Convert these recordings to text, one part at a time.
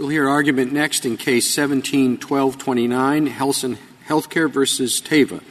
We'll hear argument next in Case 17-1229, Helsinn Healthcare versus Teva.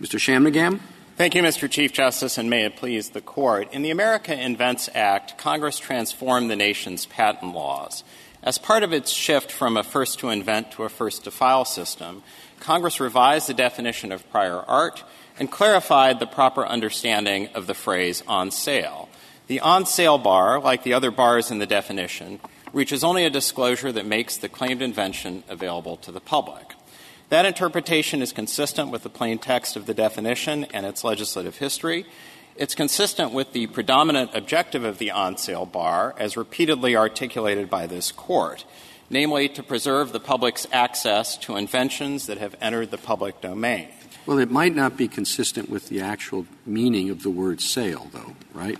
Mr. Shanmugam. Thank you, Mr. Chief Justice, and may it please the Court. In the America Invents Act, Congress transformed the nation's patent laws. As part of its shift from a first to invent to a first to file system, Congress revised the definition of prior art and clarified the proper understanding of the phrase on sale. The on sale bar, like the other bars in the definition, reaches only a disclosure that makes the claimed invention available to the public. That interpretation is consistent with the plain text of the definition and its legislative history. It's consistent with the predominant objective of the on sale bar, as repeatedly articulated by this Court, namely to preserve the public's access to inventions that have entered the public domain. Well, it might not be consistent with the actual meaning of the word sale, though, right?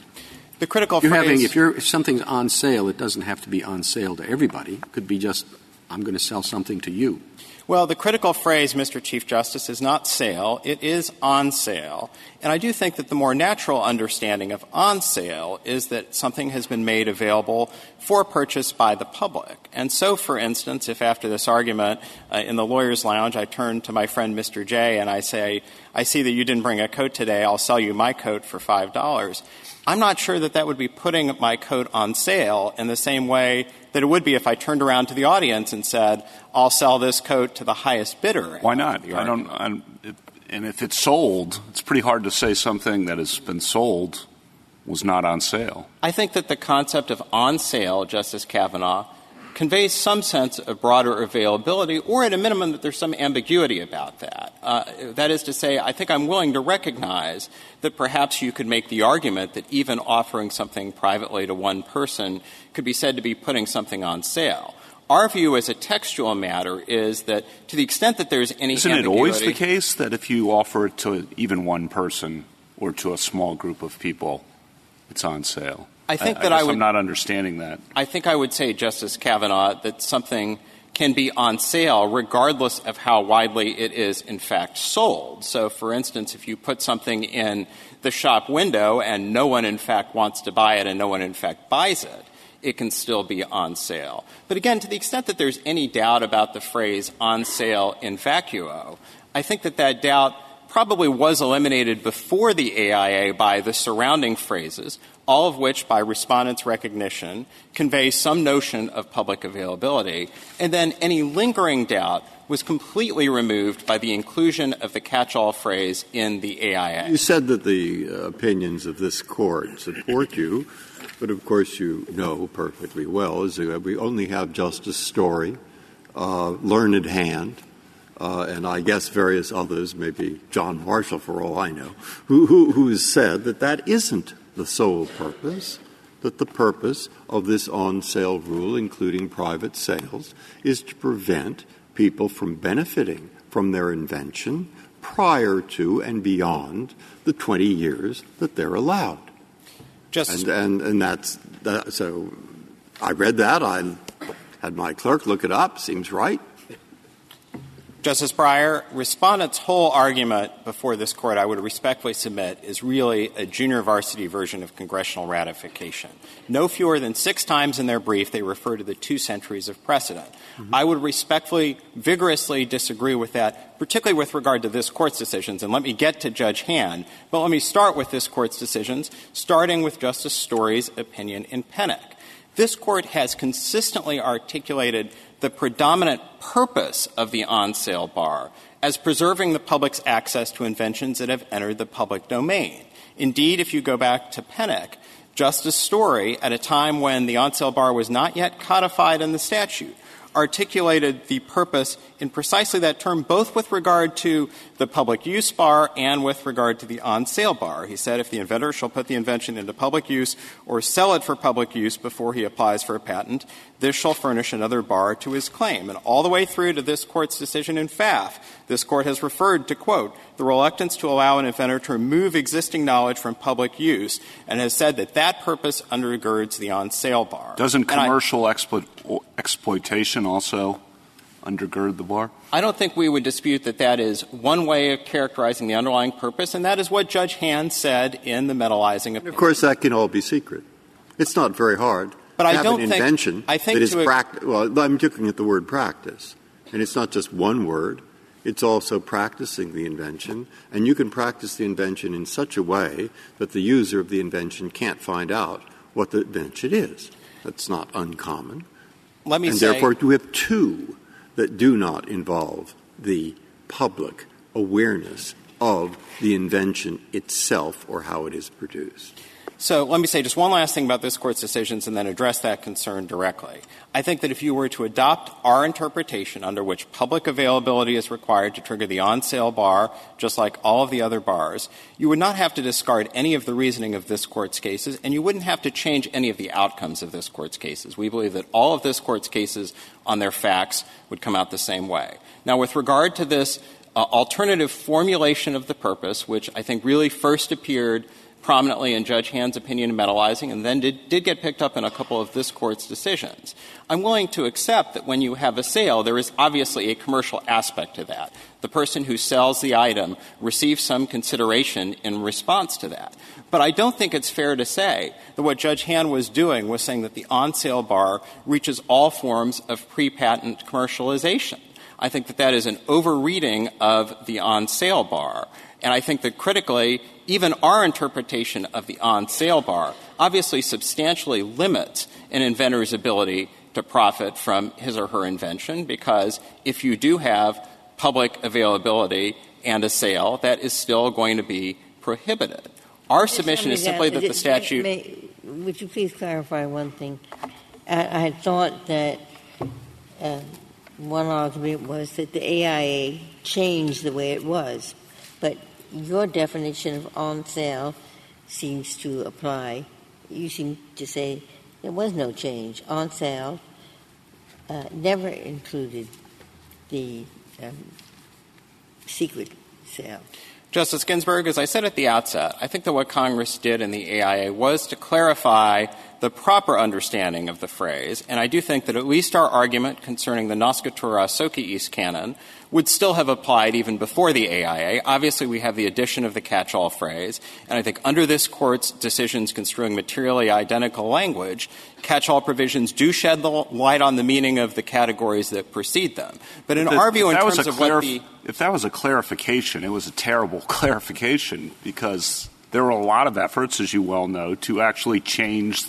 The critical you're phrase. Having, if, you're, if something's on sale, it doesn't have to be on sale to everybody. It could be just, I'm going to sell something to you. Well, the critical phrase, Mr. Chief Justice, is not sale, it is on sale. And I do think that the more natural understanding of on sale is that something has been made available for purchase by the public. And so, for instance, if after this argument uh, in the lawyer's lounge I turn to my friend Mr. Jay and I say, I see that you didn't bring a coat today, I'll sell you my coat for $5. I'm not sure that that would be putting my coat on sale in the same way that it would be if I turned around to the audience and said, I'll sell this coat to the highest bidder. Why not? I don't, I'm, and if it's sold, it's pretty hard to say something that has been sold was not on sale. I think that the concept of on sale, Justice Kavanaugh, conveys some sense of broader availability, or at a minimum that there's some ambiguity about that. Uh, that is to say, I think I'm willing to recognize that perhaps you could make the argument that even offering something privately to one person could be said to be putting something on sale. Our view as a textual matter is that to the extent that there's any Isn't it always the case that if you offer it to even one person or to a small group of people, it's on sale? I think I, that I, would. I'm not understanding that. I think I would say, Justice Kavanaugh, that something can be on sale regardless of how widely it is in fact sold. So, for instance, if you put something in the shop window and no one in fact wants to buy it and no one in fact buys it, it can still be on sale. But again, to the extent that there's any doubt about the phrase on sale in vacuo, I think that that doubt probably was eliminated before the AIA by the surrounding phrases, all of which, by respondents' recognition, convey some notion of public availability. And then any lingering doubt was completely removed by the inclusion of the catch-all phrase in the AIA. You said that the uh, opinions of this court support you, but of course you know perfectly well is that we only have Justice Story, uh, Learned Hand, uh, and I guess various others, maybe John Marshall for all I know, who, who, who has said that that isn't the sole purpose, that the purpose of this on sale rule, including private sales, is to prevent people from benefiting from their invention prior to and beyond the 20 years that they're allowed. Justice and, and, and that's that, so I read that. I had my clerk look it up. Seems right. Justice Breyer, respondents' whole argument before this court, I would respectfully submit, is really a junior varsity version of congressional ratification. No fewer than six times in their brief, they refer to the two centuries of precedent. Mm-hmm. I would respectfully, vigorously disagree with that, particularly with regard to this court's decisions. And let me get to Judge Hand, but let me start with this court's decisions, starting with Justice Story's opinion in Pennock. This court has consistently articulated the predominant purpose of the on sale bar as preserving the public's access to inventions that have entered the public domain. Indeed, if you go back to Pennock, Justice Story, at a time when the on sale bar was not yet codified in the statute, articulated the purpose in precisely that term, both with regard to the public use bar and with regard to the on sale bar. He said if the inventor shall put the invention into public use or sell it for public use before he applies for a patent, this shall furnish another bar to his claim. And all the way through to this court's decision in Pfaff, this court has referred to, quote, the reluctance to allow an inventor to remove existing knowledge from public use and has said that that purpose undergirds the on sale bar. Doesn't commercial explo- exploitation also undergird the bar? I don't think we would dispute that that is one way of characterizing the underlying purpose, and that is what Judge Hand said in the metallizing opinion. Of course, that can all be secret. It's not very hard But I don't an think- I think that is to a- prac- well, I'm looking at the word practice, and it's not just one word. It's also practicing the invention, and you can practice the invention in such a way that the user of the invention can't find out what the invention is. That's not uncommon. Let me And say, therefore, we have two that do not involve the public awareness of the invention itself or how it is produced. So let me say just one last thing about this Court's decisions and then address that concern directly. I think that if you were to adopt our interpretation under which public availability is required to trigger the on-sale bar, just like all of the other bars, you would not have to discard any of the reasoning of this Court's cases, and you wouldn't have to change any of the outcomes of this Court's cases. We believe that all of this Court's cases on their facts would come out the same way. Now, with regard to this uh, alternative formulation of the purpose, which I think really first appeared prominently in Judge Hand's opinion in metallizing and then did, did get picked up in a couple of this Court's decisions. I'm willing to accept that when you have a sale, there is obviously a commercial aspect to that. The person who sells the item receives some consideration in response to that. But I don't think it's fair to say that what Judge Hand was doing was saying that the on-sale bar reaches all forms of pre-patent commercialization. I think that that is an overreading of the on-sale bar. And I think that critically, even our interpretation of the on-sale bar obviously substantially limits an inventor's ability to profit from his or her invention, because if you do have public availability and a sale, that is still going to be prohibited. Our submission is simply that the statute. Would you please clarify one thing? I, thought that uh, one argument was that the AIA changed the way it was, but your definition of on sale seems to apply. You seem to say there was no change. On sale uh, never included the um, secret sale. Justice Ginsburg, as I said at the outset, I think that what Congress did in the AIA was to clarify the proper understanding of the phrase, and I do think that at least our argument concerning the noscitur a sociis canon would still have applied even before the AIA. Obviously, we have the addition of the catch-all phrase, and I think under this Court's decisions construing materially identical language, catch-all provisions do shed the light on the meaning of the categories that precede them. But in our view, in terms of what the If that was a clarification, it was a terrible clarification because there were a lot of efforts, as you well know, to actually change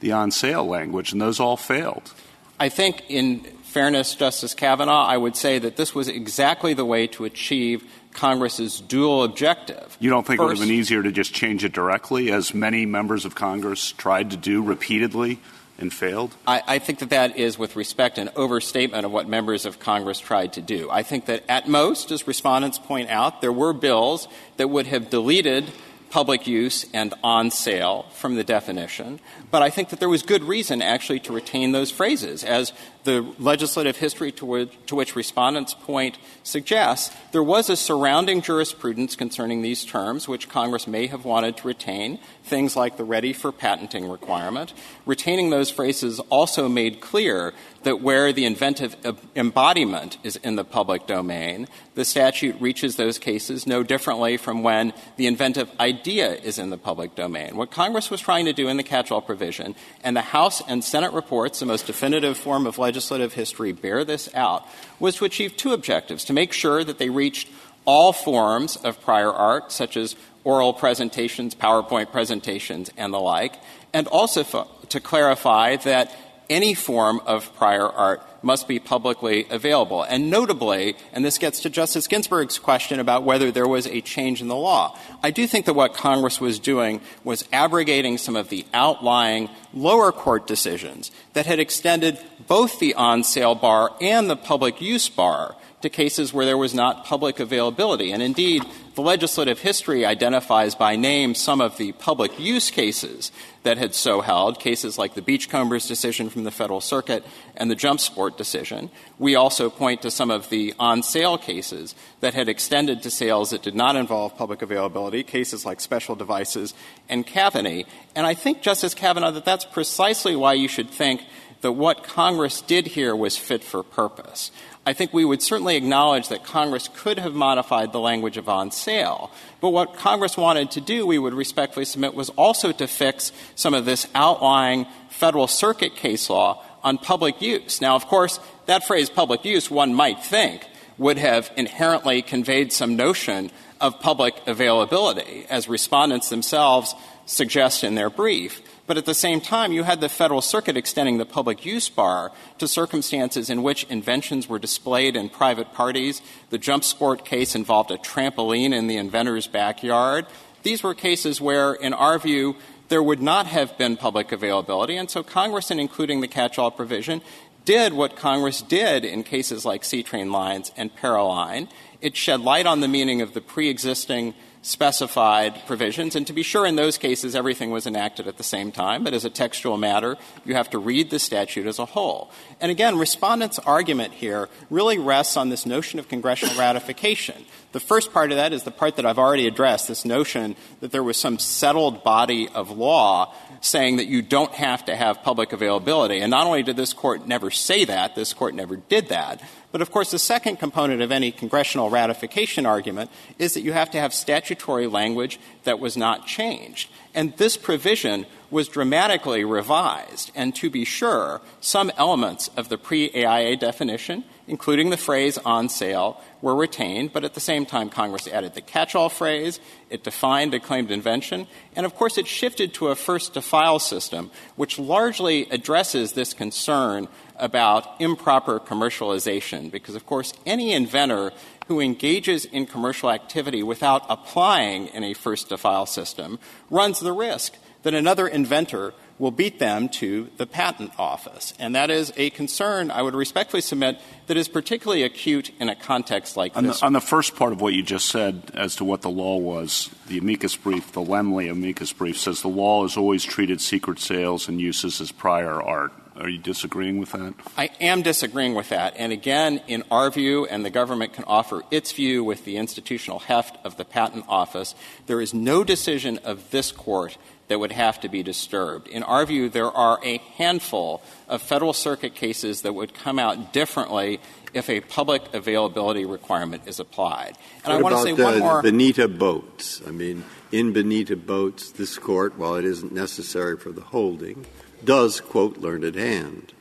the on-sale language, and those all failed. I think, in fairness, Justice Kavanaugh, I would say that this was exactly the way to achieve Congress's dual objective. You don't think it would have been easier to just change it directly, as many members of Congress tried to do repeatedly and failed? I, I think that that is, with respect, an overstatement of what members of Congress tried to do. I think that at most, as respondents point out, there were bills that would have deleted public use and on sale from the definition. But I think that there was good reason actually to retain those phrases. As the legislative history to which, to which respondents point suggests, there was a surrounding jurisprudence concerning these terms which Congress may have wanted to retain, things like the ready for patenting requirement. Retaining those phrases also made clear that where the inventive embodiment is in the public domain, the statute reaches those cases no differently from when the inventive idea is in the public domain. What Congress was trying to do in the catch-all provision, and the House and Senate reports, the most definitive form of legislative history, bear this out, was to achieve two objectives, to make sure that they reached all forms of prior art, such as oral presentations, PowerPoint presentations, and the like, and also to clarify that any form of prior art must be publicly available. And notably, and this gets to Justice Ginsburg's question about whether there was a change in the law, I do think that what Congress was doing was abrogating some of the outlying lower court decisions that had extended both the on-sale bar and the public use bar to cases where there was not public availability. And indeed, the legislative history identifies by name some of the public use cases that had so held, cases like the Beachcombers decision from the Federal Circuit and the JumpSport decision. We also point to some of the on-sale cases that had extended to sales that did not involve public availability, cases like special devices and Kavanaugh. And I think, Justice Kavanaugh, that that's precisely why you should think that what Congress did here was fit for purpose. I think we would certainly acknowledge that Congress could have modified the language of on sale. But what Congress wanted to do, we would respectfully submit, was also to fix some of this outlying Federal Circuit case law on public use. Now, of course, that phrase public use, one might think, would have inherently conveyed some notion of public availability, as respondents themselves suggest in their brief. But at the same time, you had the Federal Circuit extending the public use bar to circumstances in which inventions were displayed in private parties. The JumpSport case involved a trampoline in the inventor's backyard. These were cases where, in our view, there would not have been public availability. And so Congress, in including the catch-all provision, did what Congress did in cases like Seatrain Lines and Paroline. It shed light on the meaning of the pre-existing specified provisions. And to be sure, in those cases, everything was enacted at the same time. But as a textual matter, you have to read the statute as a whole. And again, respondents' argument here really rests on this notion of congressional ratification. The first part of that is the part that I've already addressed, this notion that there was some settled body of law saying that you don't have to have public availability. And not only did this Court never say that, this Court never did that, but of course the second component of any congressional ratification argument is that you have to have statutory language that was not changed. And this provision was dramatically revised. And to be sure, some elements of the pre-AIA definition, including the phrase on sale, were retained, but at the same time Congress added the catch-all phrase, it defined a claimed invention, and of course it shifted to a first-to-file system, which largely addresses this concern about improper commercialization, because of course any inventor who engages in commercial activity without applying in a first-to-file system runs the risk that another inventor will beat them to the patent office. And that is a concern I would respectfully submit that is particularly acute in a context like on this. The, on the first part of what you just said as to what the law was, the amicus brief, the Lemley amicus brief says the law has always treated secret sales and uses as prior art. Are you disagreeing with that? I am disagreeing with that. And again, in our view, and the government can offer its view with the institutional heft of the patent office, there is no decision of this court that would have to be disturbed. In our view, there are a handful of Federal Circuit cases that would come out differently if a public availability requirement is applied. And what I want to say one more. Bonito Boats. I mean, in Bonito Boats, this court, while it isn't necessary for the holding, does quote Learned Hand.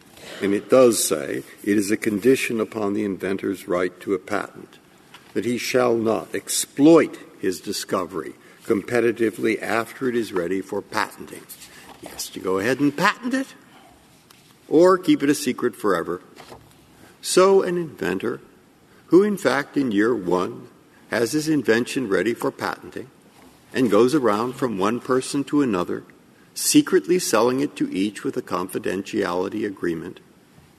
And it does say it is a condition upon the inventor's right to a patent that he shall not exploit his discovery competitively after it is ready for patenting. He has to go ahead and patent it or keep it a secret forever. So an inventor who, in fact, in year one has his invention ready for patenting and goes around from one person to another secretly selling it to each with a confidentiality agreement,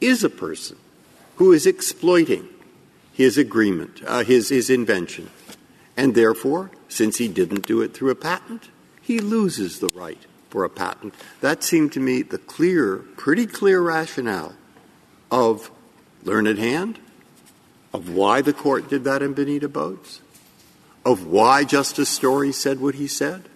is a person who is exploiting his agreement, uh, his, his invention. And therefore, since he didn't do it through a patent, he loses the right for a patent. That seemed to me the clear, pretty clear rationale of Learned Hand, of why the court did that in Bonito Boats, of why Justice Story said what he said,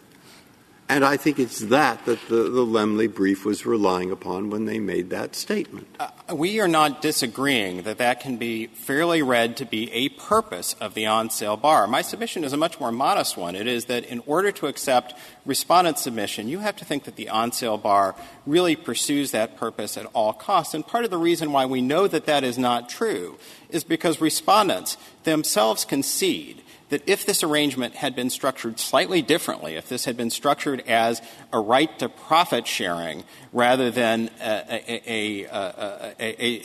and I think it's that that the, the Lemley brief was relying upon when they made that statement. Uh, we are not disagreeing that that can be fairly read to be a purpose of the on sale bar. My submission is a much more modest one. It is that in order to accept respondent submission, you have to think that the on sale bar really pursues that purpose at all costs. And part of the reason why we know that that is not true is because respondents themselves concede that if this arrangement had been structured slightly differently, if this had been structured as a right to profit sharing rather than a,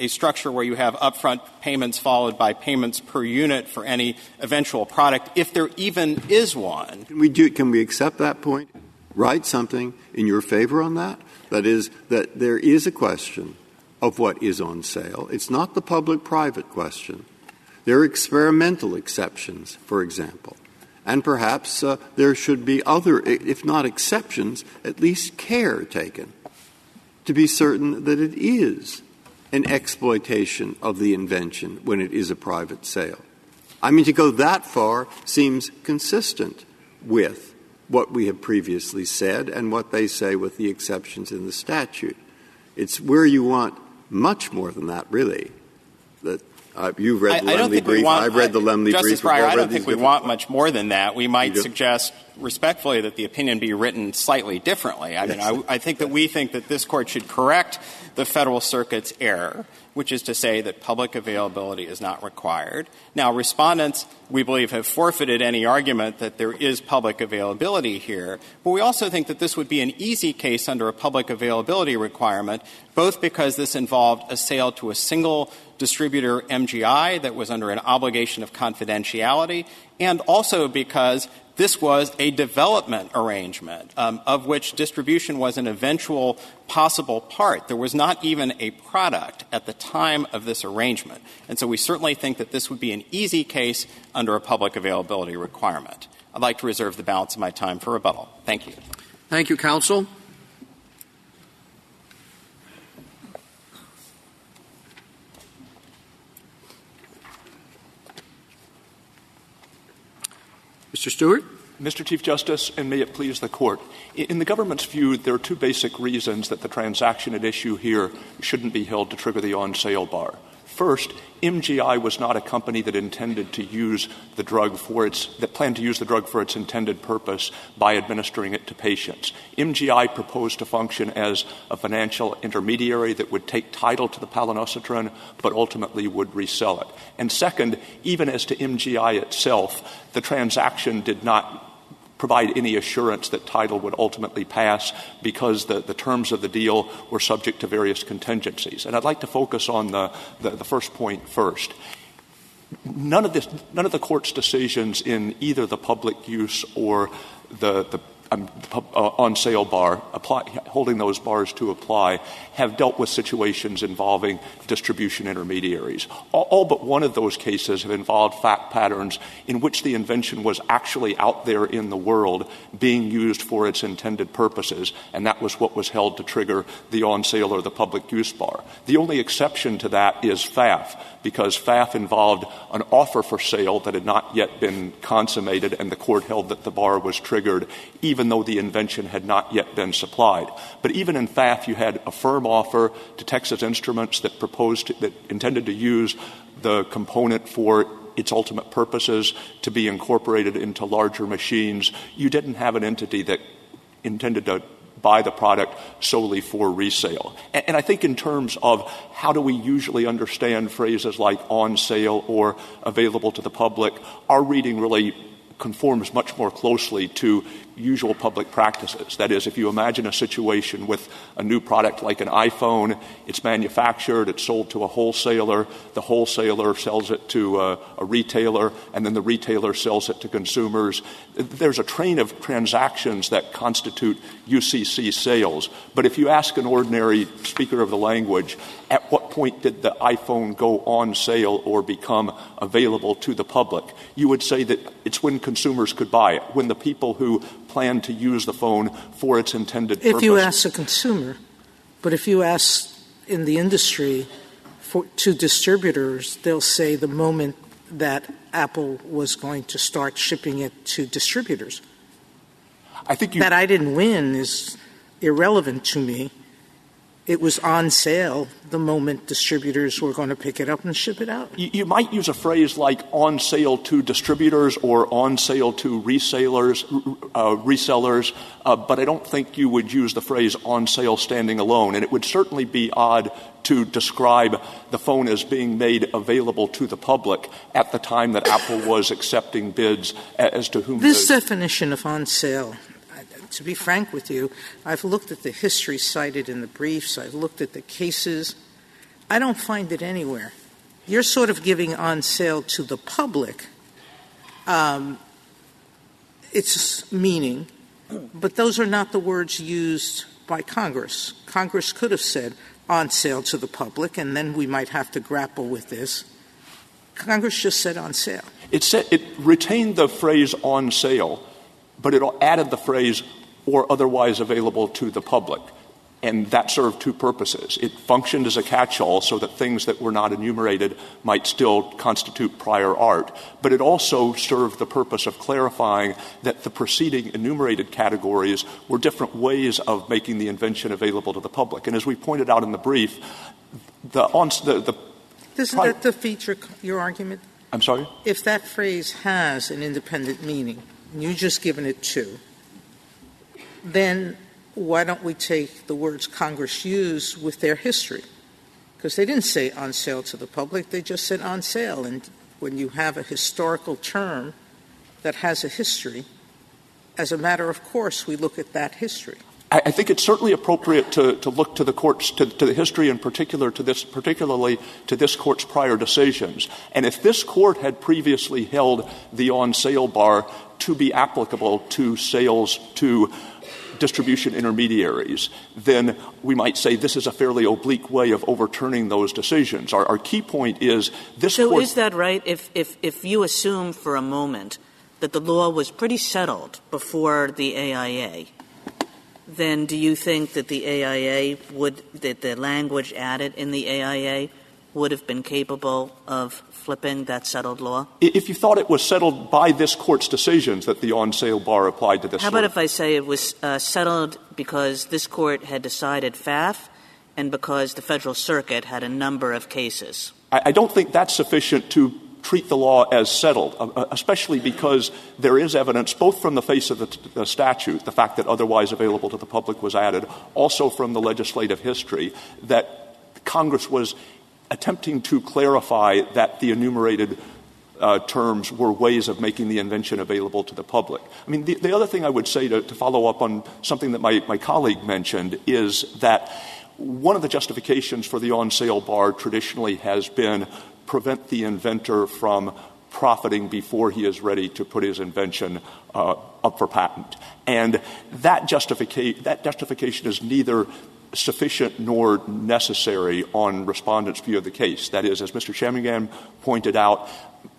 structure where you have upfront payments followed by payments per unit for any eventual product, if there even is one. Can we, do, can we accept that point? Write something in your favor on that? That is, that there is a question of what is on sale. It's not the public private question. There are experimental exceptions, for example. And perhaps uh, there should be other, if not exceptions, at least care taken to be certain that it is an exploitation of the invention when it is a private sale. I mean, to go that far seems consistent with what we have previously said and what they say with the exceptions in the statute. It's where you want much more than that, really. That uh, you've read the I, I don't Lemley think we brief. want, I've read the Lemley Justice brief. We've Breyer, I don't think we different- want much more than that. We might suggest respectfully that the opinion be written slightly differently. I mean, I, I think that we think that this court should correct the Federal Circuit's error, which is to say that public availability is not required. Now, respondents, we believe, have forfeited any argument that there is public availability here, but we also think that this would be an easy case under a public availability requirement, both because this involved a sale to a single distributor MGI that was under an obligation of confidentiality, and also because this was a development arrangement um, of which distribution was an eventual possible part. There was not even a product at the time of this arrangement. And so we certainly think that this would be an easy case under a public availability requirement. I'd like to reserve the balance of my time for rebuttal. Thank you. Thank you, counsel. Mr. Stewart? Mr. Chief Justice, and may it please the Court. In the government's view, there are two basic reasons that the transaction at issue here shouldn't be held to trigger the on sale bar. First, MGI was not a company that intended to use the drug for its that planned to use the drug for its intended purpose by administering it to patients. MGI proposed to function as a financial intermediary that would take title to the palonosetron but ultimately would resell it. And second, even as to MGI itself, the transaction did not provide any assurance that title would ultimately pass because the, terms of the deal were subject to various contingencies. And I'd like to focus on the, first point first. None of, this, none of the court's decisions in either the public use or the, Um, uh, on sale bar, holding those bars to apply, have dealt with situations involving distribution intermediaries. All, all, but one of those cases have involved fact patterns in which the invention was actually out there in the world being used for its intended purposes, and that was what was held to trigger the on sale or the public use bar. The only exception to that is Pfaff, because Pfaff involved an offer for sale that had not yet been consummated, and the court held that the bar was triggered even though the invention had not yet been supplied. But even in Pfaff, you had a firm offer to Texas Instruments that proposed that intended to use the component for its ultimate purposes to be incorporated into larger machines. You didn't have an entity that intended to buy the product solely for resale. And, I think in terms of how do we usually understand phrases like on sale or available to the public, our reading really conforms much more closely to usual public practices. That is, if you imagine a situation with a new product like an iPhone, it's manufactured, it's sold to a wholesaler, the wholesaler sells it to a, a, retailer, and then the retailer sells it to consumers. There's a train of transactions that constitute UCC sales. But if you ask an ordinary speaker of the language, at what point did the iPhone go on sale or become available to the public? You would say that it's when consumers could buy it, when the people who plan to use the phone for its intended purpose. if you ask a consumer, but if you ask in the industry for, to distributors, they'll say the moment that Apple was going to start shipping it to distributors. I think you, that I didn't win is irrelevant to me. It was on sale the moment distributors were going to pick it up and ship it out. You, might use a phrase like on sale to distributors or on sale to resellers, uh, resellers, uh, but I don't think you would use the phrase on sale standing alone. And it would certainly be odd to describe the phone as being made available to the public at the time that Apple was accepting bids as to whom. This definition of on sale to be frank with you, I've looked at the history cited in the briefs, I've looked at the cases. I don't find it anywhere. You're sort of giving on sale to the public um, its meaning, but those are not the words used by Congress. Congress could have said on sale to the public, and then we might have to grapple with this. Congress just said on sale. It, said, it retained the phrase on sale, but it added the phrase or otherwise available to the public. And that served two purposes. It functioned as a catch all so that things that were not enumerated might still constitute prior art. But it also served the purpose of clarifying that the preceding enumerated categories were different ways of making the invention available to the public. And as we pointed out in the brief, The, on, the, the Doesn't that defeat your, your argument? I'm sorry? If that phrase has an independent meaning, and you've just given it two, then why don't we take the words Congress used with their history? Because they didn't say on sale to the public, they just said on sale. And when you have a historical term that has a history, as a matter of course, we look at that history. I, I think it's certainly appropriate to, to look to the courts, to, to the history in particular, to this, particularly to this court's prior decisions. And if this court had previously held the on sale bar to be applicable to sales to distribution intermediaries, then we might say this is a fairly oblique way of overturning those decisions. Our, our key point is this So court. is that right? If, if, if you assume for a moment that the law was pretty settled before the AIA, then do you think that the AIA would, that the language added in the AIA would have been capable of flipping that settled law? if you thought it was settled by this court's decisions that the on sale bar applied to this How about if I say it was uh, settled because this court had decided Pfaff and because the Federal Circuit had a number of cases? I, I don't think that's sufficient to treat the law as settled, uh, uh, especially because there is evidence both from the face of the, statute, the fact that otherwise available to the public was added, also from the legislative history, that Congress was attempting to clarify that the enumerated uh, terms were ways of making the invention available to the public. I mean, the, the other thing I would say to, follow up on something that my, my colleague mentioned is that one of the justifications for the on sale bar traditionally has been prevent the inventor from profiting before he is ready to put his invention uh, up for patent. And that, justifica- that justification is neither sufficient nor necessary on respondents' view of the case. That is, as Mr. Shanmugam pointed out,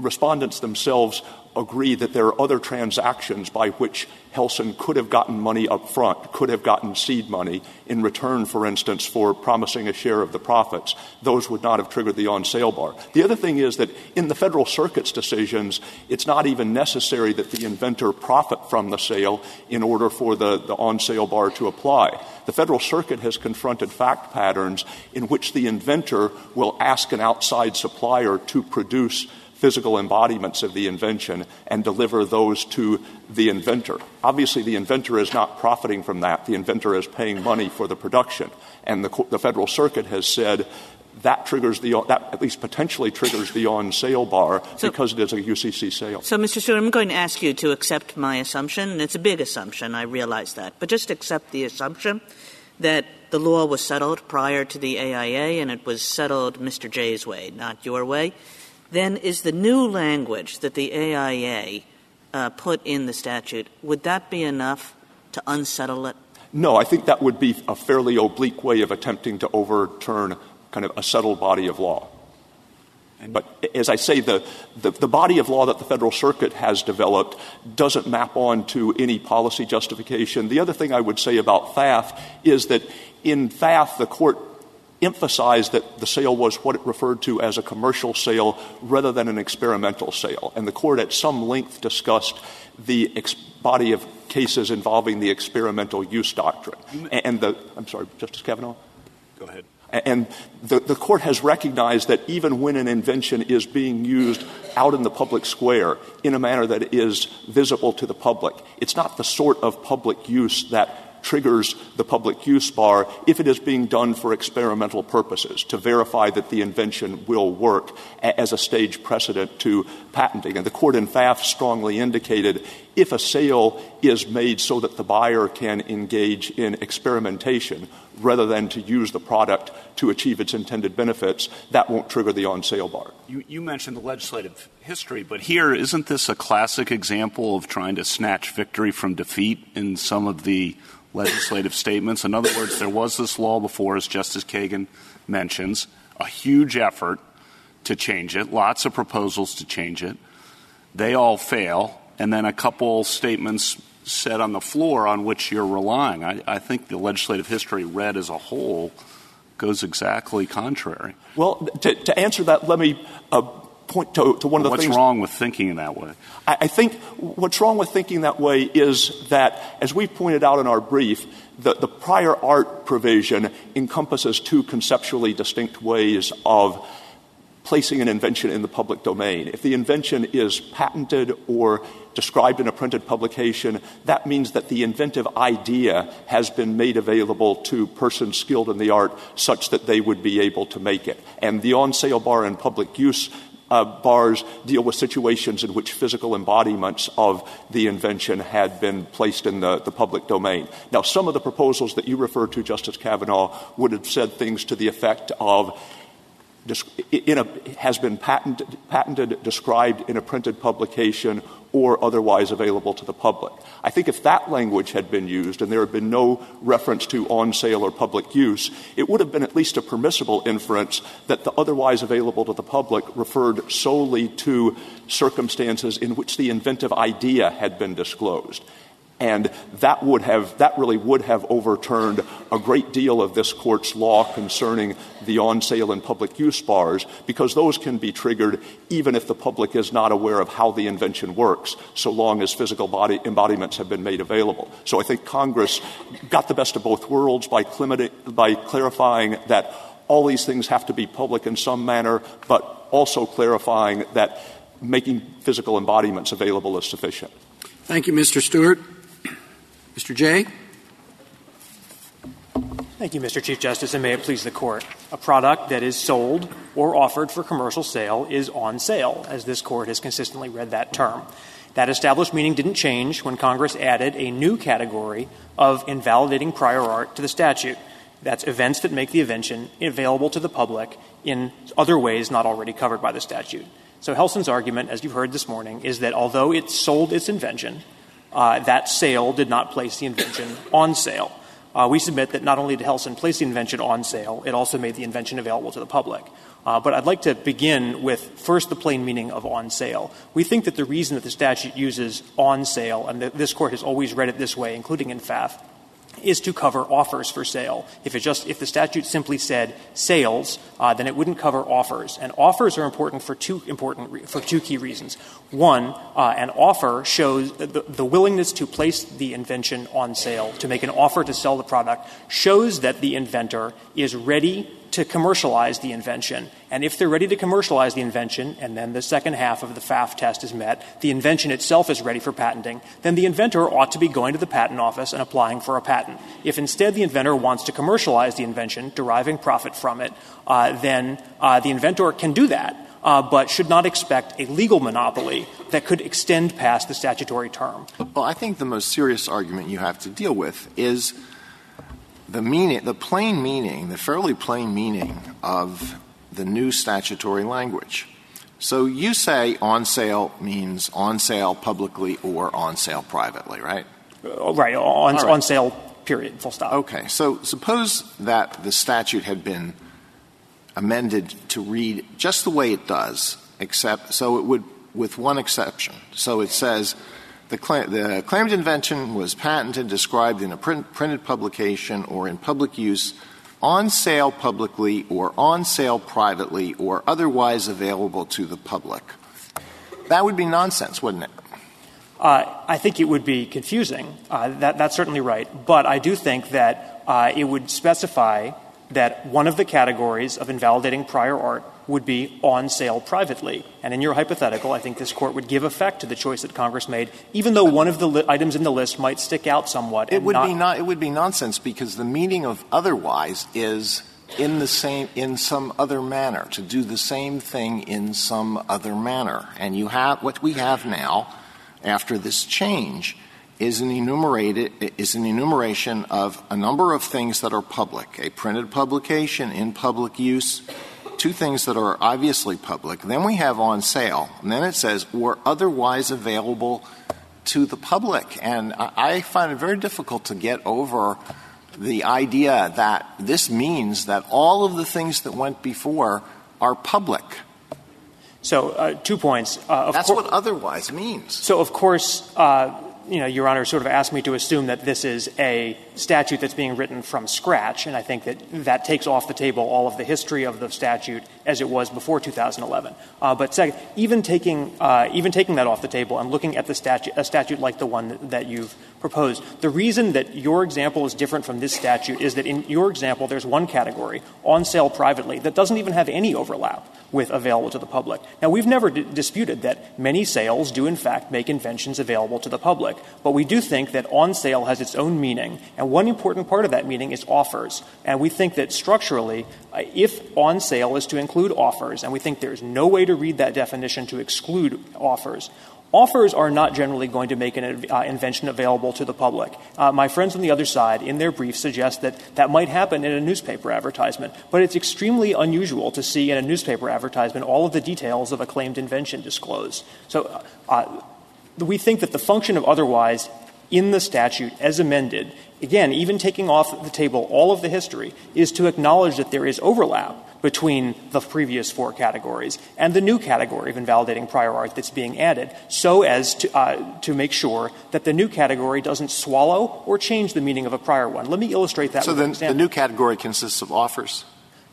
respondents themselves agree that there are other transactions by which Helsinn could have gotten money up front, could have gotten seed money in return, for instance, for promising a share of the profits. Those would not have triggered the on sale bar. The other thing is that in the Federal Circuit's decisions, it's not even necessary that the inventor profit from the sale in order for the, the on sale bar to apply. The Federal Circuit has confronted fact patterns in which the inventor will ask an outside supplier to produce physical embodiments of the invention and deliver those to the inventor. Obviously, the inventor is not profiting from that. The inventor is paying money for the production. And the, the Federal Circuit has said that triggers the, that at least potentially triggers the on sale bar because it is a UCC sale. So, Mr. Stewart, I'm going to ask you to accept my assumption, and it's a big assumption, I realize that, but just accept the assumption that the law was settled prior to the AIA and it was settled Mr. Jay's way, not your way. Then is the new language that the AIA uh, put in the statute, would that be enough to unsettle it? No, I think that would be a fairly oblique way of attempting to overturn kind of a settled body of law. But as I say, the, the, the, body of law that the Federal Circuit has developed doesn't map on to any policy justification. The other thing I would say about Pfaff is that in Pfaff, the court emphasized that the sale was what it referred to as a commercial sale rather than an experimental sale. And the court at some length discussed the ex- body of cases involving the experimental use doctrine. And the, I'm sorry, Justice Kavanaugh? Go ahead. And the, the court has recognized that even when an invention is being used out in the public square in a manner that is visible to the public, it's not the sort of public use that triggers the public use bar if it is being done for experimental purposes to verify that the invention will work as a stage precedent to patenting. And the court in Pfaff strongly indicated if a sale is made so that the buyer can engage in experimentation rather than to use the product to achieve its intended benefits, that won't trigger the on sale bar. You, you mentioned the legislative history, but here, isn't this a classic example of trying to snatch victory from defeat in some of the legislative statements? In other words, there was this law before, as Justice Kagan mentions, a huge effort to change it, lots of proposals to change it. They all fail, and then a couple statements said on the floor on which you're relying. I, I think the legislative history read as a whole goes exactly contrary. Well, to, to answer that, let me uh, point to, to one of the what's things. What's wrong with thinking that way? I, I think what's wrong with thinking that way is that, as we pointed out in our brief, the, the prior art provision encompasses two conceptually distinct ways of placing an invention in the public domain. If the invention is patented or described in a printed publication, that means that the inventive idea has been made available to persons skilled in the art such that they would be able to make it. And the on sale bar and public use uh, bars deal with situations in which physical embodiments of the invention had been placed in the, the public domain. Now, some of the proposals that you referred to, Justice Kavanaugh, would have said things to the effect of has been patented, described in a printed publication, or otherwise available to the public. I think if that language had been used and there had been no reference to on sale or public use, it would have been at least a permissible inference that the otherwise available to the public referred solely to circumstances in which the inventive idea had been disclosed. And that would have, that really would have overturned a great deal of this court's law concerning the on sale and public use bars, because those can be triggered even if the public is not aware of how the invention works, so long as physical body embodiments have been made available. So I think Congress got the best of both worlds by, by clarifying that all these things have to be public in some manner, but also clarifying that making physical embodiments available is sufficient. Thank you, Mr. Stewart. Mr. Jay? Thank you, Mr. Chief Justice, and may it please the Court. A product that is sold or offered for commercial sale is on sale, as this Court has consistently read that term. That established meaning didn't change when Congress added a new category of invalidating prior art to the statute. That's events that make the invention available to the public in other ways not already covered by the statute. So Helsinn's argument, as you've heard this morning, is that although it sold its invention, that sale did not place the invention on sale. Uh, we submit that not only did Helsinn place the invention on sale, it also made the invention available to the public. Uh, but I'd like to begin with first the plain meaning of on sale. We think that the reason that the statute uses on sale, and that this court has always read it this way, including in Pfaff, is to cover offers for sale. If it just if the statute simply said sales, uh, then it wouldn't cover offers. And offers are important for two important for two key reasons. One, uh, an offer shows the willingness to place the invention on sale, to make an offer to sell the product, shows that the inventor is ready to commercialize the invention. And if they're ready to commercialize the invention, and then the second half of the Pfaff test is met, the invention itself is ready for patenting, then the inventor ought to be going to the patent office and applying for a patent. If instead the inventor wants to commercialize the invention, deriving profit from it, uh, then uh, the inventor can do that. Uh, but should not expect a legal monopoly that could extend past the statutory term. Well, I think the most serious argument you have to deal with is the meaning, the plain meaning, the fairly plain meaning of the new statutory language. So you say on sale means on sale publicly or on sale privately, right? Uh, right, on, right. on sale, period, full stop. Okay, so suppose that the statute had been amended to read just the way it does, except so it would, with one exception. So it says the, claimed invention was patented, described in a print, printed publication or in public use on sale publicly or on sale privately or otherwise available to the public. That would be nonsense, wouldn't it? Uh, I think it would be confusing. Uh, that, that's certainly right. But I do think that uh, it would specify that one of the categories of invalidating prior art would be on sale privately. And in your hypothetical, I think this court would give effect to the choice that Congress made, even though one of the items in the list might stick out somewhat. It would be not, it would be nonsense because the meaning of otherwise is in the same in some other manner to do the same thing in some other manner. And you have what we have now after this change is an enumerated is an enumeration of a number of things that are public a printed publication in public use two things that are obviously public. Then we have on sale. And then it says, or otherwise available to the public. And I find it very difficult to get over the idea that this means that all of the things that went before are public. So, uh, two points. Uh, That's what otherwise means. So, of course, uh, you know, Your Honor sort of asked me to assume that this is a statute that's being written from scratch, and I think that that takes off the table all of the history of the statute as it was before 2011. Uh, but second, even taking, uh, even taking that off the table and looking at the statute, a statute like the one that, you've proposed, the reason that your example is different from this statute is that in your example, there's one category on sale privately that doesn't even have any overlap with available to the public. Now, we've never disputed that many sales do, in fact, make inventions available to the public, but we do think that on sale has its own meaning, and one important part of that meaning is offers. And we think that structurally, uh, if on sale is to include offers, and we think there's no way to read that definition to exclude offers, Offers are not generally going to make an uh, invention available to the public. Uh, my friends on the other side, in their brief, suggest that that might happen in a newspaper advertisement, but it's extremely unusual to see in a newspaper advertisement all of the details of a claimed invention disclosed. So uh, we think that the function of otherwise in the statute as amended, again, even taking off the table all of the history, is to acknowledge that there is overlap between the previous four categories and the new category of invalidating prior art that's being added so as to, uh, to make sure that the new category doesn't swallow or change the meaning of a prior one. Let me illustrate that. So then the new category consists of offers?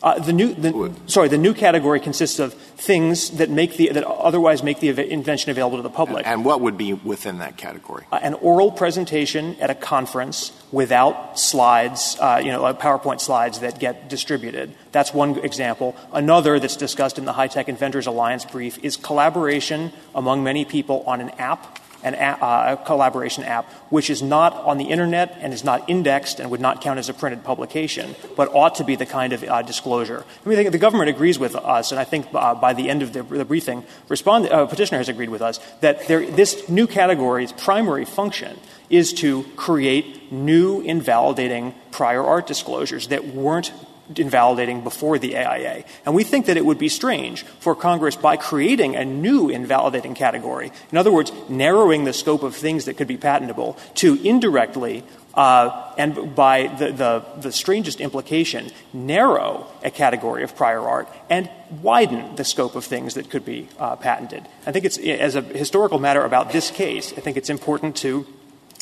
Uh, the new, the, sorry, the new category consists of things that make the that otherwise make the invention available to the public. And, what would be within that category? Uh, an oral presentation at a conference without slides, uh, you know, like PowerPoint slides that get distributed. That's one example. Another that's discussed in the High Tech Inventors Alliance brief is collaboration among many people on an app an app, uh, a collaboration app which is not on the internet and is not indexed and would not count as a printed publication, but ought to be the kind of uh, disclosure. I mean, the government agrees with us, and I think uh, by the end of the, the briefing, respond, uh, petitioner has agreed with us that there, this new category's primary function is to create new invalidating prior art disclosures that weren't invalidating before the AIA. And we think that it would be strange for Congress, by creating a new invalidating category, in other words, narrowing the scope of things that could be patentable, to indirectly uh, and by the, strangest implication, narrow a category of prior art and widen the scope of things that could be uh, patented. I think it's, as a historical matter about this case, I think it's important to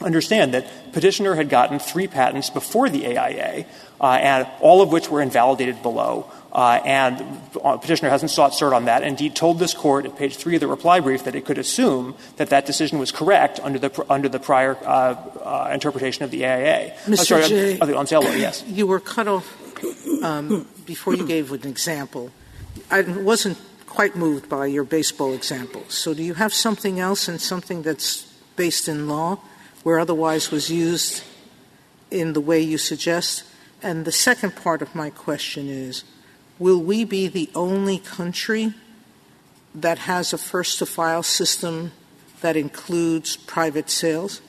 understand that petitioner had gotten three patents before the AIA, and all of which were invalidated below. Uh, and uh, petitioner hasn't sought cert on that. Indeed, told this court at page three of the reply brief that it could assume that that decision was correct under the under the prior uh, uh interpretation of the AIA. Mr. sorry, on sale law. Yes, you were cut off um, before you gave an example. I wasn't quite moved by your baseball example. So, do you have something else and something that's based in law? where otherwise was used in the way you suggest? And the second part of my question is will we be the only country that has a first to file system that includes private sales?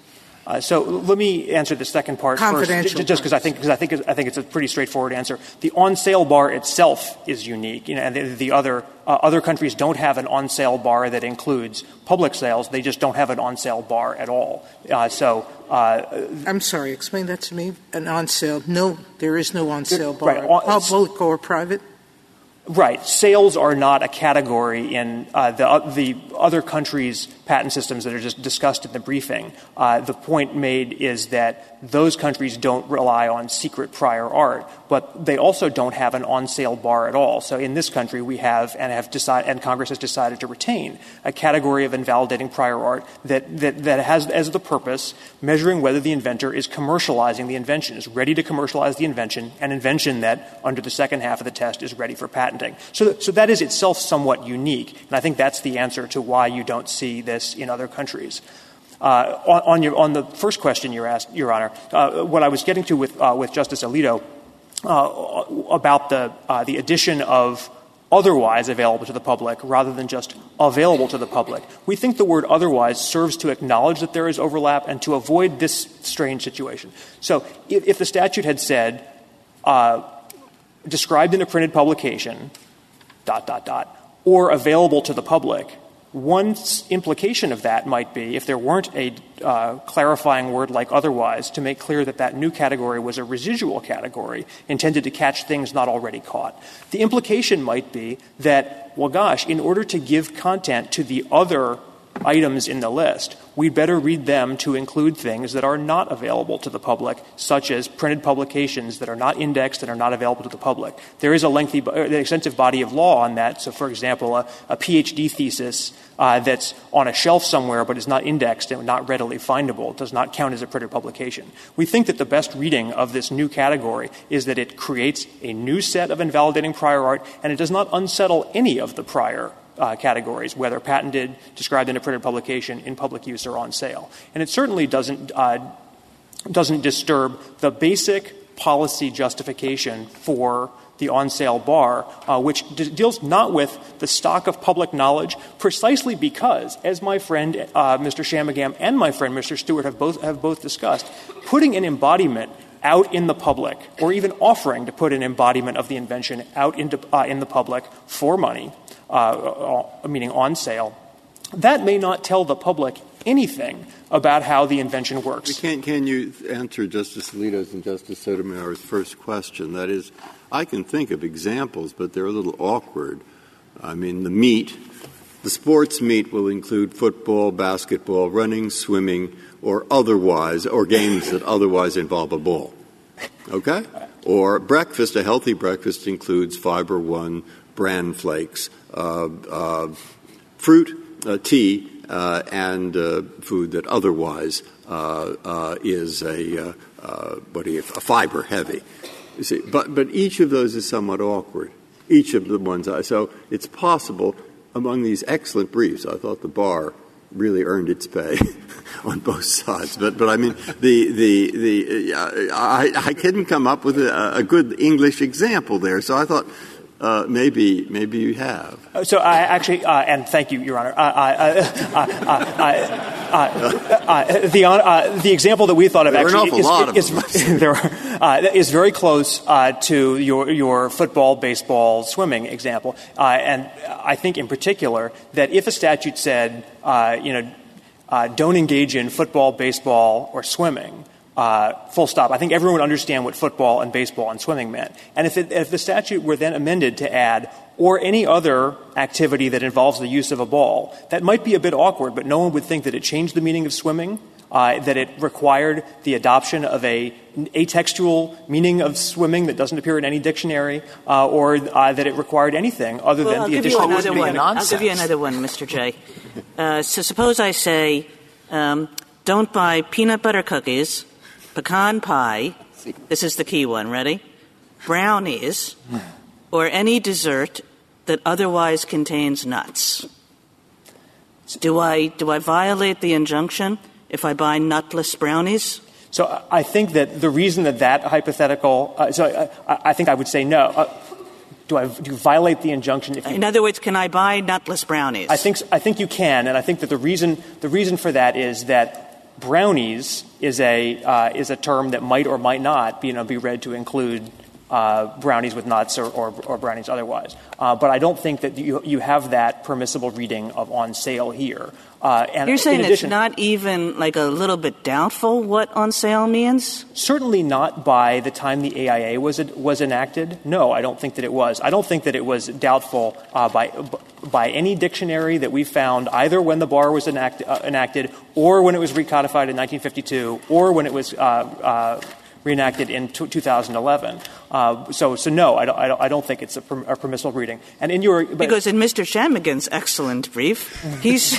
Uh, so let me answer the second part first, just because I think because I think I think it's a pretty straightforward answer. The on sale bar itself is unique, you know, and the, other uh, other countries don't have an on sale bar that includes public sales. They just don't have an on sale bar at all. Uh, so. Uh, I'm sorry. Explain that to me. An on sale? No, there is no on sale bar. Public or private? Right. Sales are not a category in uh, the, uh, the other countries' patent systems that are just discussed in the briefing. Uh, the point made is that those countries don't rely on secret prior art, but they also don't have an on-sale bar at all. So in this country, we have and have decided, and Congress has decided to retain a category of invalidating prior art that, has as the purpose measuring whether the inventor is commercializing the invention, is ready to commercialize the invention, an invention that, under the second half of the test, is ready for patenting. So, that is itself somewhat unique, and I think that's the answer to why you don't see this in other countries. Uh, on, your, on, the first question you asked, Your Honor, uh, what I was getting to with, uh, with Justice Alito uh, about the, uh, the addition of otherwise available to the public rather than just available to the public. We think the word otherwise serves to acknowledge that there is overlap and to avoid this strange situation. So if, if the statute had said, uh, described in a printed publication, dot, dot, dot, or available to the public, one implication of that might be, if there weren't a uh, clarifying word like otherwise, to make clear that that new category was a residual category intended to catch things not already caught. The implication might be that, well, gosh, in order to give content to the other items in the list, we'd better read them to include things that are not available to the public, such as printed publications that are not indexed and are not available to the public. There is a lengthy, uh, extensive body of law on that. So, for example, a, PhD thesis uh, that's on a shelf somewhere but is not indexed and not readily findable does not count as a printed publication. We think that the best reading of this new category is that it creates a new set of invalidating prior art and it does not unsettle any of the prior categories, whether patented, described in a printed publication, in public use, or on sale. And it certainly doesn't, uh, doesn't disturb the basic policy justification for the on sale bar, uh, which deals not with the stock of public knowledge, precisely because, as my friend uh, Mr. Shanmugam and my friend Mr. Stewart have both, have both discussed, putting an embodiment out in the public, or even offering to put an embodiment of the invention out uh, in the public for money, uh, uh, Uh, uh, meaning on sale, that may not tell the public anything about how the invention works. Can, can you answer Justice Alito's and Justice Sotomayor's first question? That is, I can think of examples, but they're a little awkward. I mean, the meet, the sports meet will include football, basketball, running, swimming, or otherwise, or games that otherwise involve a ball. Okay? Or breakfast, a healthy breakfast includes fiber one, bran flakes, uh, uh, fruit, uh, tea, and food that otherwise is a, what do you, a fiber heavy. You see, but, but each of those is somewhat awkward. Each of the ones. I, so it's possible among these excellent briefs, I thought the bar really earned its pay on both sides. But, but I mean, the, the, the, uh, I, I couldn't come up with a, a good English example there. So I thought, uh, maybe, maybe you have. Uh, so I actually, uh, and thank you, Your Honor. Uh, uh, the the example that we thought of there actually is, is, there is very close to your your football, baseball, swimming example, and I think in particular that if a statute said, you know, don't engage in football, baseball, or swimming uh, full stop. I think everyone would understand what football and baseball and swimming meant. And if, it, if the statute were then amended to add or any other activity that involves the use of a ball, that might be a bit awkward, but no one would think that it changed the meaning of swimming, uh, that it required the adoption of a atextual meaning of swimming that doesn't appear in any dictionary, uh, or uh, that it required anything other than the additional you another one. I'll give you another one, Mr. Jay. Uh, so suppose I say, um, don't buy peanut butter cookies pecan pie, this is the key one, ready? Brownies, or any dessert that otherwise contains nuts. Do I, do I violate the injunction if I buy nutless brownies? So I think that the reason that that hypothetical, uh, so I, I, think I would say no. Uh, do I do you violate the injunction? If you, In other words, can I buy nutless brownies? I think I think you can, and I think that the reason the reason for that is that brownies is a, uh, is a term that might or might not be, you know, be read to include uh, brownies with nuts or, or, or brownies otherwise. Uh, but I don't think that you, you have that permissible reading of on sale here. Uh, and You're saying addition, it's not even like a little bit doubtful what on sale means? Certainly not by the time the AIA was, was enacted. No, I don't think that it was. I don't think that it was doubtful uh, by, by any dictionary that we found either when the bar was enact, uh, enacted or when it was recodified in 1952 or when it was uh, uh, reenacted in 2011. Uh, so, so no, I don't, think it's a, per, a, permissible reading. And in your because in Mr. Shanmugam's excellent brief, he's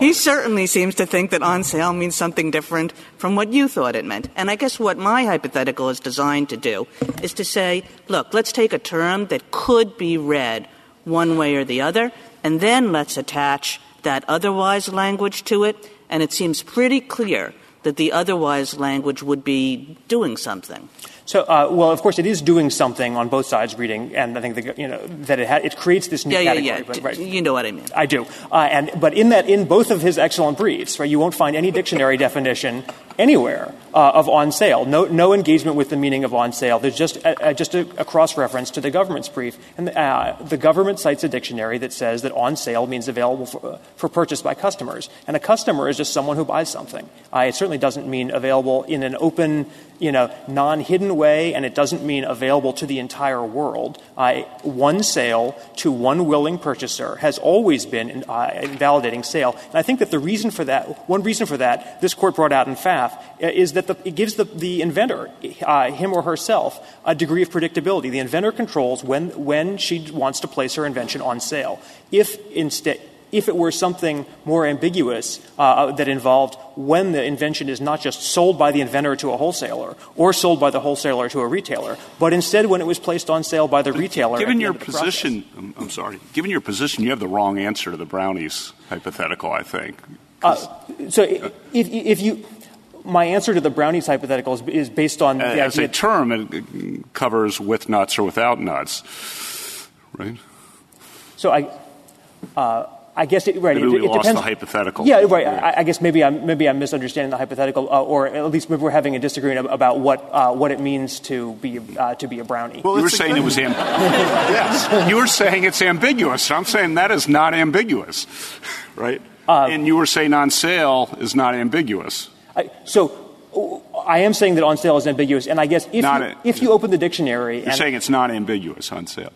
he certainly seems to think that on sale means something different from what you thought it meant. And I guess what my hypothetical is designed to do is to say, look, let's take a term that could be read one way or the other, and then let's attach that otherwise language to it. And it seems pretty clear that the otherwise language would be doing something. So, uh, well, of course, it is doing something on both sides reading, and I think the, you know that it ha- it creates this new yeah, category. Yeah, yeah, but, right. You know what I mean. I do. Uh, and but in that, in both of his excellent briefs, right, you won't find any dictionary definition anywhere uh, of on sale. No, engagement with the meaning of on sale. There's just a, just a, a cross reference to the government's brief, and uh, the government cites a dictionary that says that on sale means available for, purchase by customers, and a customer is just someone who buys something. Uh, it certainly doesn't mean available in an open, you know, non-hidden way, and it doesn't mean available to the entire world. One sale to one willing purchaser has always been uh, invalidating sale, and I think that the reason for that, one reason for that, this court brought out in Pfaff, uh, is that it gives the, the inventor, uh, him or herself, a degree of predictability. The inventor controls when, when she wants to place her invention on sale. If instead, if it were something more ambiguous uh, that involved when the invention is not just sold by the inventor to a wholesaler or sold by the wholesaler to a retailer, but instead when it was placed on sale by the retailer. Given your position, I'm, sorry, given your position, you have the wrong answer to the brownies hypothetical, I think. Uh, so if, if you my answer to the brownies hypothetical is, based on the as idea a term it covers with nuts or without nuts right so i uh, I guess it, right. Maybe it, we it lost depends. the hypothetical. Yeah, right. I, I, guess maybe I'm maybe I'm misunderstanding the hypothetical, uh, or at least maybe we're having a disagreement about what uh, what it means to be uh, to be a brownie. Well, you were saying it was amb- yes. You were saying it's ambiguous. I'm saying that is not ambiguous, right? Uh, and you were saying on sale is not ambiguous. I, so. I am saying that on sale is ambiguous, and I guess if, you, a, if you open the dictionary, you're saying it's not ambiguous on sale.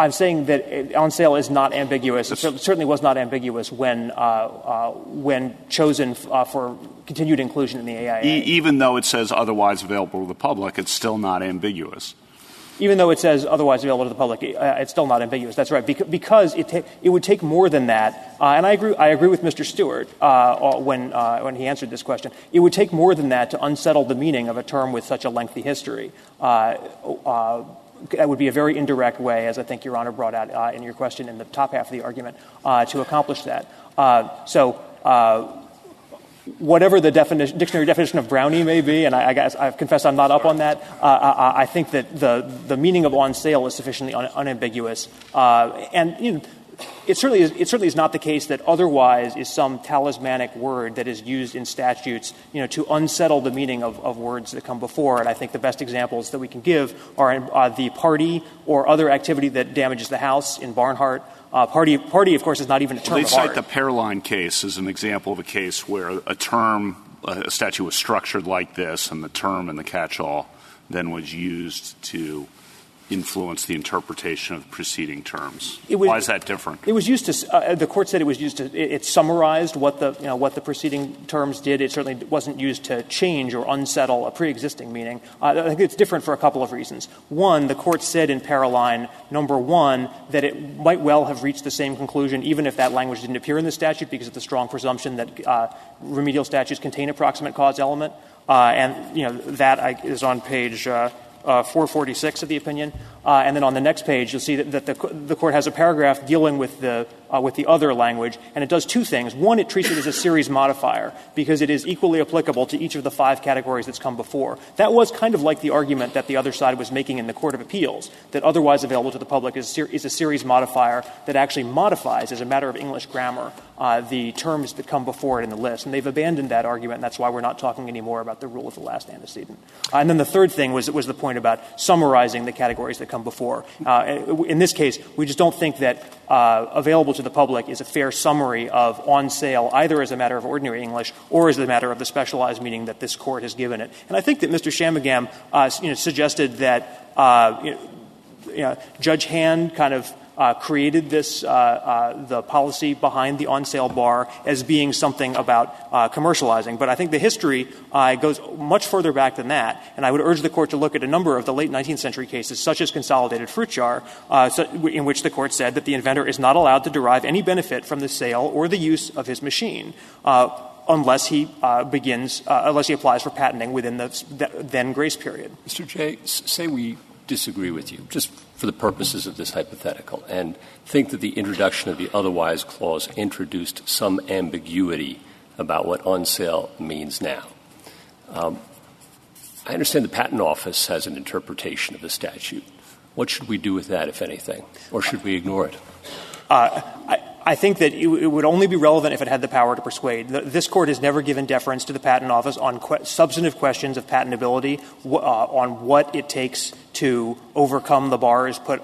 I'm saying that on sale is not ambiguous. It certainly was not ambiguous when, uh, uh, when chosen uh, for continued inclusion in the AIA. Even though it says otherwise available to the public, it's still not ambiguous. Even though it says otherwise available to the public, it's still not ambiguous. That's right, because, it, would take more than that. Uh, and I agree, I agree with Mr. Stewart uh, when, when he answered this question. It would take more than that to unsettle the meaning of a term with such a lengthy history that would be a very indirect way, as I think Your Honor brought out uh, in your question in the top half of the argument, uh, to accomplish that. Uh, so whatever the dictionary definition of brownie may be, and I, confess I'm not up on that, I, think that the, the meaning of on sale is sufficiently un- unambiguous. And it certainly, is, it certainly is not the case that otherwise is some talismanic word that is used in statutes you know, to unsettle the meaning of, of words that come before. And I think the best examples that we can give are in, uh, the party or other activity that damages the house in Barnhart. Uh, party, party, of course, is not even a term well, they cite art. the Paroline case as an example of a case where a term, a statute was structured like this, and the term and the catch-all then was used to influence the interpretation of preceding terms. Was, Why is that different? It was used to. Uh, the court said it was used to. It, it, summarized what the you know what the preceding terms did. It certainly wasn't used to change or unsettle a pre-existing meaning. Uh, I think it's different for a couple of reasons. One, the court said in Paroline number one that it might well have reached the same conclusion even if that language didn't appear in the statute because of the strong presumption that uh, remedial statutes contain a proximate cause element. Uh, and you know that is on page uh, 446 of the opinion. Uh, and then on the next page, you'll see that, the, court has a paragraph dealing with the, uh, with the other language, and it does two things. One, it treats it as a series modifier because it is equally applicable to each of the five categories that's come before. That was kind of like the argument that the other side was making in the Court of Appeals, that otherwise available to the public is, a series modifier that actually modifies, as a matter of English grammar, uh, the terms that come before it in the list. And they've abandoned that argument, and that's why we're not talking anymore about the rule of the last antecedent. Uh, and then the third thing was, was the point about summarizing the categories that come before. Uh, in this case, we just don't think that uh, available to the public is a fair summary of on sale, either as a matter of ordinary English or as a matter of the specialized meaning that this court has given it. And I think that Mr. Shanmugam uh, you know, suggested that uh, you know, Judge Hand kind of created this, uh, uh, the policy behind the on sale bar as being something about uh, commercializing. But I think the history uh, goes much further back than that. And I would urge the court to look at a number of the late 19th century cases, such as Consolidated Fruit Jar, uh, in which the court said that the inventor is not allowed to derive any benefit from the sale or the use of his machine unless he uh, begins, uh, unless he applies for patenting within the then grace period. Mr. Jay, say we disagree with you, just for the purposes of this hypothetical, and think that the introduction of the otherwise clause introduced some ambiguity about what on sale means now. Um, I understand the Patent Office has an interpretation of the statute. What should we do with that, if anything? Or should we ignore it? Uh, I, I think that it, it would only be relevant if it had the power to persuade. The, this court has never given deference to the Patent Office on que- substantive questions of patentability, uh, on what it takes to overcome the bars put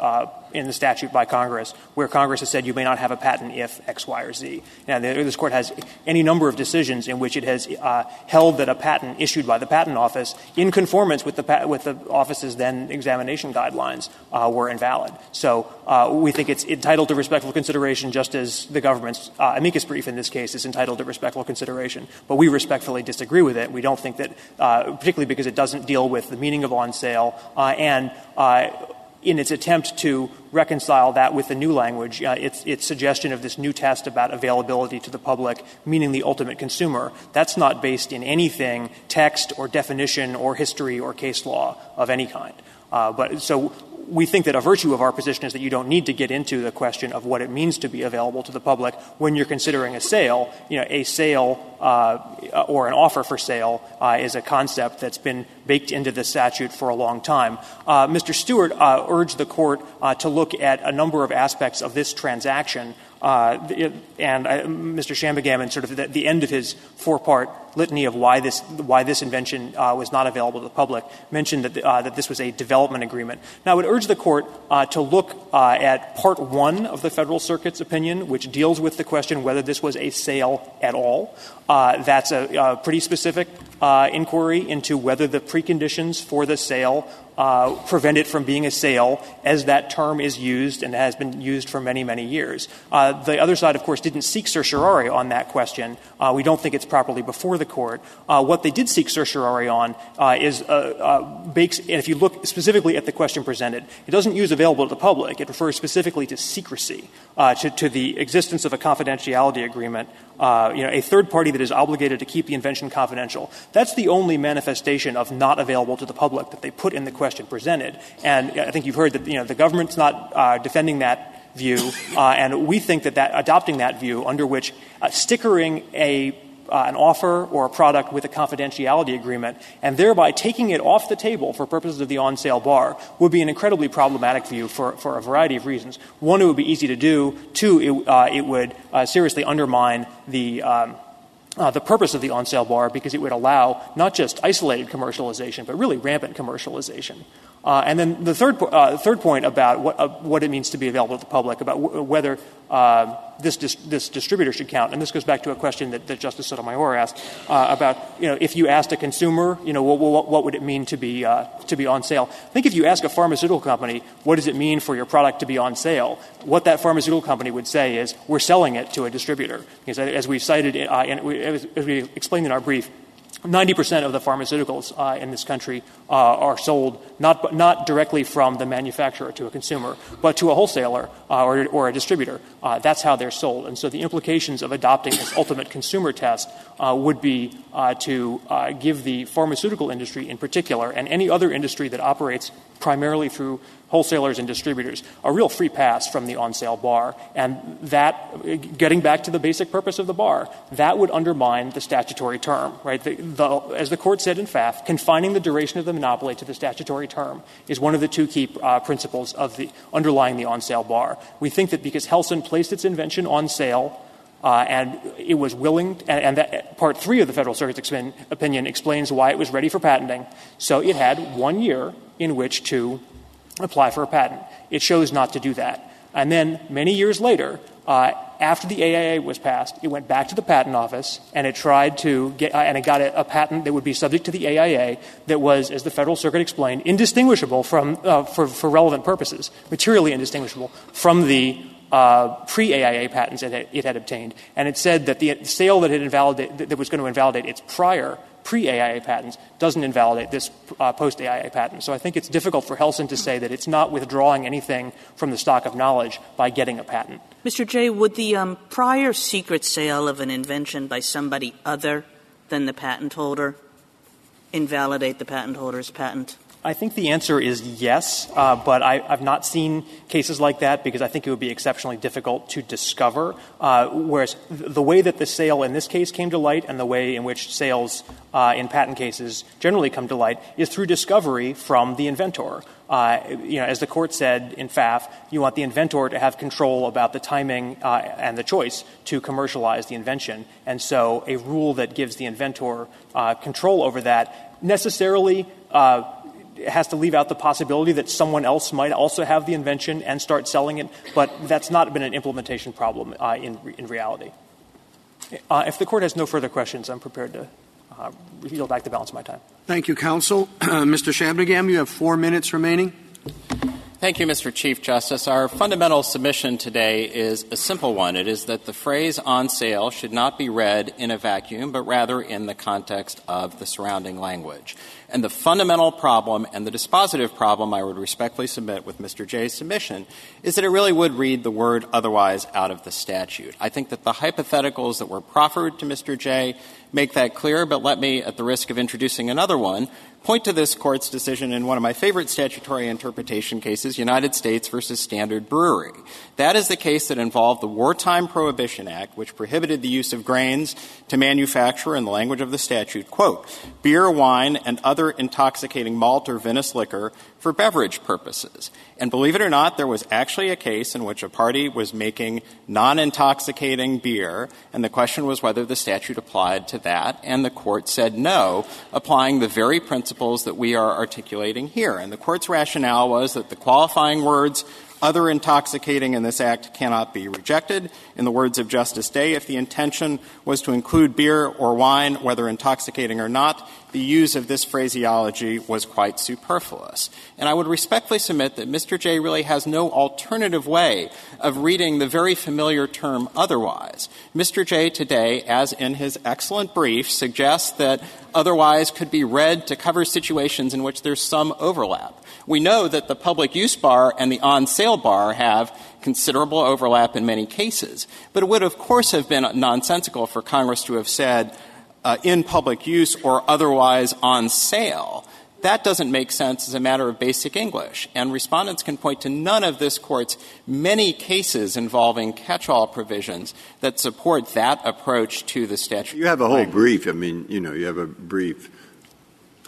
in the statute by Congress, where Congress has said you may not have a patent if X, Y, or Z. Now, this court has any number of decisions in which it has uh, held that a patent issued by the Patent Office, in conformance with the, with the office's then examination guidelines, uh, were invalid. So uh, we think it's entitled to respectful consideration, just as the government's amicus brief in this case is entitled to respectful consideration. But we respectfully disagree with it. We don't think that, particularly because it doesn't deal with the meaning of on sale and uh, in its attempt to reconcile that with the new language, uh, its, its suggestion of this new test about availability to the public, meaning the ultimate consumer, that's not based in anything text or definition or history or case law of any kind. Uh, but so we think that a virtue of our position is that you don't need to get into the question of what it means to be available to the public when you're considering a sale. You know, a sale uh, or an offer for sale uh, is a concept that's been baked into the statute for a long time. Uh, Mr. Stewart uh, urged the court uh, to look at a number of aspects of this transaction and I, Mr. Shanmugam, sort of the, the, end of his four-part litany of why this why this invention uh, was not available to the public, mentioned that uh, that this was a development agreement. Now, I would urge the court uh, to look uh, at Part One of the Federal Circuit's opinion, which deals with the question whether this was a sale at all. Uh, that's a, pretty specific inquiry into whether the preconditions for the sale uh, prevent it from being a sale as that term is used and has been used for many, many years. Uh, the other side, of course, didn't seek certiorari on that question. Uh, we don't think it's properly before the court. Uh, what they did seek certiorari on uh, is uh, bakes, and if you look specifically at the question presented, it doesn't use available to the public. It refers specifically to secrecy, to, to the existence of a confidentiality agreement uh, you know, a third party that is obligated to keep the invention confidential. That's the only manifestation of not available to the public that they put in the question presented. And I think you've heard that, you know, the government's not uh, defending that view, uh, and we think that, adopting that view under which uh, stickering a uh, an offer or a product with a confidentiality agreement, and thereby taking it off the table for purposes of the on sale bar would be an incredibly problematic view for, for a variety of reasons. One, it would be easy to do. Two, it, uh, it would uh, seriously undermine the um, uh, the purpose of the on sale bar because it would allow not just isolated commercialization, but really rampant commercialization. Uh, and then the third, uh, third point about what, uh, what it means to be available to the public, about whether this, dis- this distributor should count. And this goes back to a question that, Justice Sotomayor asked about, you know, if you asked a consumer, you know, what, would it mean to be, to be on sale? I think if you ask a pharmaceutical company, what does it mean for your product to be on sale, what that pharmaceutical company would say is, we're selling it to a distributor. Because as we cited, as we explained in our brief, 90% of the pharmaceuticals uh, in this country uh, are sold not, not directly from the manufacturer to a consumer, but to a wholesaler uh, or, or, a distributor. Uh, that's how they're sold. And so the implications of adopting this ultimate consumer test uh, would be uh, to give the pharmaceutical industry in particular and any other industry that operates primarily through wholesalers and distributors a real free pass from the on sale bar. And that, getting back to the basic purpose of the bar, that would undermine the statutory term, right? The, the, as the court said in Pfaff, confining the duration of the monopoly to the statutory term is one of the two key uh, principles of the underlying the on sale bar. We think that because Helsinn placed its invention on sale, uh, and it was willing, and, and part three of the Federal Circuit's opinion explains why it was ready for patenting. So it had one year in which to apply for a patent. It chose not to do that. And then many years later, uh, after the AIA was passed, it went back to the patent office and it tried to get, uh, and it got a, patent that would be subject to the AIA that was, as the Federal Circuit explained, indistinguishable from, uh, for, for relevant purposes, materially indistinguishable from the pre-AIA patents it had, it had, obtained. And it said that the sale that, had invalidate, that was going to invalidate its prior pre-AIA patents doesn't invalidate this uh, post-AIA patent. So I think it's difficult for Helsinn to say that it's not withdrawing anything from the stock of knowledge by getting a patent. Mr. Jay, would the um, prior secret sale of an invention by somebody other than the patent holder invalidate the patent holder's patent? I think the answer is yes, uh, but I, have not seen cases like that because I think it would be exceptionally difficult to discover. Uh, whereas the way that the sale in this case came to light and the way in which sales uh, in patent cases generally come to light is through discovery from the inventor. you know, as the court said in Pfaff, you want the inventor to have control about the timing and the choice to commercialize the invention. And so a rule that gives the inventor control over that necessarily has to leave out the possibility that someone else might also have the invention and start selling it, but that's not been an implementation problem uh, in, in reality. Uh, if the court has no further questions, I'm prepared to uh, yield back the balance of my time. Thank you, counsel. Mr. Shanmugam, you have four minutes remaining. Thank you, Mr. Chief Justice. Our fundamental submission today is a simple one. It is that the phrase on sale should not be read in a vacuum, but rather in the context of the surrounding language. And the fundamental problem and the dispositive problem I would respectfully submit with Mr. Jay's submission is that it really would read the word otherwise out of the statute. I think that the hypotheticals that were proffered to Mr. Jay make that clear, but let me, at the risk of introducing another one, point to this court's decision in one of my favorite statutory interpretation cases, United States versus Standard Brewery. That is the case that involved the Wartime Prohibition Act, which prohibited the use of grains to manufacture, in the language of the statute, quote, beer, wine, and other intoxicating malt or vinous liquor for beverage purposes. And believe it or not, there was actually a case in which a party was making non-intoxicating beer, and the question was whether the statute applied to that, and the court said no, applying the very principles that we are articulating here. And the court's rationale was that the qualifying words other intoxicating in this act cannot be rejected. In the words of Justice Day, if the intention was to include beer or wine, whether intoxicating or not, the use of this phraseology was quite superfluous. And I would respectfully submit that Mr. Jay really has no alternative way of reading the very familiar term otherwise. Mr. Jay today, as in his excellent brief, suggests that otherwise could be read to cover situations in which there's some overlap. We know that the public use bar and the on sale bar have considerable overlap in many cases. But it would, of course, have been nonsensical for Congress to have said Uh, in public use or otherwise on sale. That doesn't make sense as a matter of basic English. And respondents can point to none of this court's many cases involving catch-all provisions that support that approach to the statute. You have a whole brief. I mean, you know, you have a brief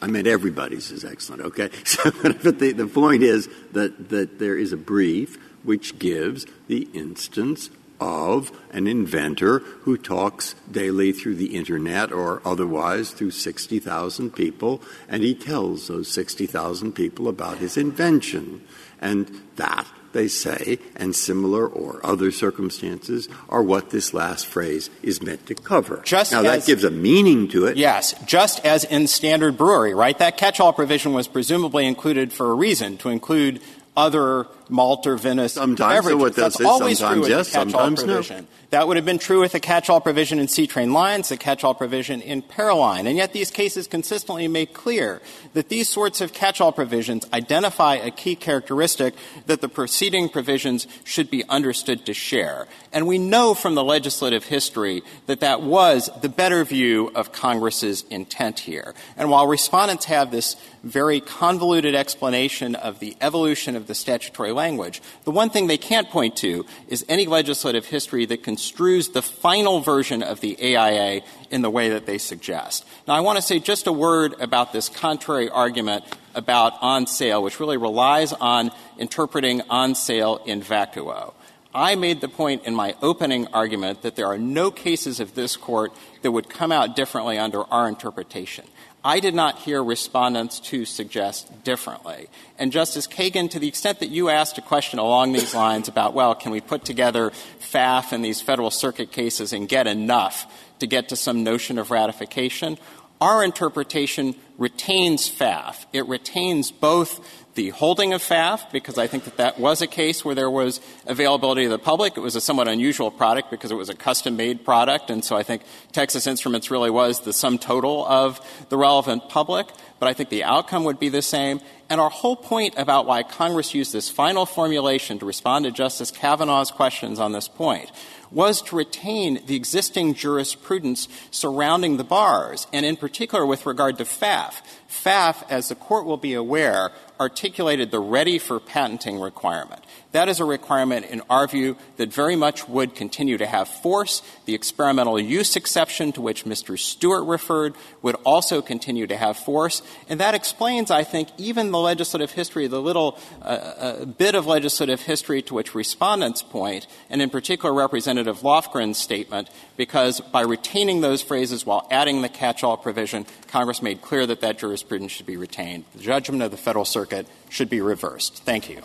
I mean, everybody's is excellent, okay? But the, point is that there is a brief which gives the instance of an inventor who talks daily through the internet or otherwise through 60,000 people, and he tells those 60,000 people about his invention. And that they say, and similar or other circumstances are what this last phrase is meant to cover. Just now, as, that gives a meaning to it. Yes, just as in standard brewery, right? That catch-all provision was presumably included for a reason, to include other malt or vinous sometimes beverages. So That's always sometimes true yes, catch-all sometimes provision. no. That would have been true with the catch-all provision in Seatrain Lines, the catch-all provision in Paroline. And yet these cases consistently make clear that these sorts of catch-all provisions identify a key characteristic that the preceding provisions should be understood to share. And we know from the legislative history that that was the better view of Congress's intent here. And while respondents have this very convoluted explanation of the evolution of the statutory language, the one thing they can't point to is any legislative history that construes the final version of the AIA in the way that they suggest. Now, I want to say just a word about this contrary argument about on sale, which really relies on interpreting on sale in vacuo. I made the point in my opening argument that there are no cases of this court that would come out differently under our interpretation. I did not hear respondents to suggest differently. And Justice Kagan, to the extent that you asked a question along these lines about, well, can we put together Pfaff and these Federal Circuit cases and get enough to get to some notion of ratification, our interpretation retains Pfaff. It retains both the holding of Pfaff, because I think that that was a case where there was availability to the public. It was a somewhat unusual product because it was a custom-made product, and so I think Texas Instruments really was the sum total of the relevant public. But I think the outcome would be the same. And our whole point about why Congress used this final formulation to respond to Justice Kavanaugh's questions on this point was to retain the existing jurisprudence surrounding the bars, and in particular with regard to Pfaff. Pfaff, as the Court will be aware, articulated the ready for patenting requirement. That is a requirement, in our view, that very much would continue to have force. The experimental use exception to which Mr. Stewart referred would also continue to have force. And that explains, I think, even the legislative history, the little uh, uh, bit of legislative history to which respondents point, and in particular Representative Lofgren's statement, because by retaining those phrases while adding the catch-all provision, Congress made clear that that jurisprudence should be retained. The judgment of the Federal Circuit should be reversed. Thank you.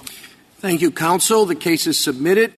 Thank you, counsel. The case is submitted.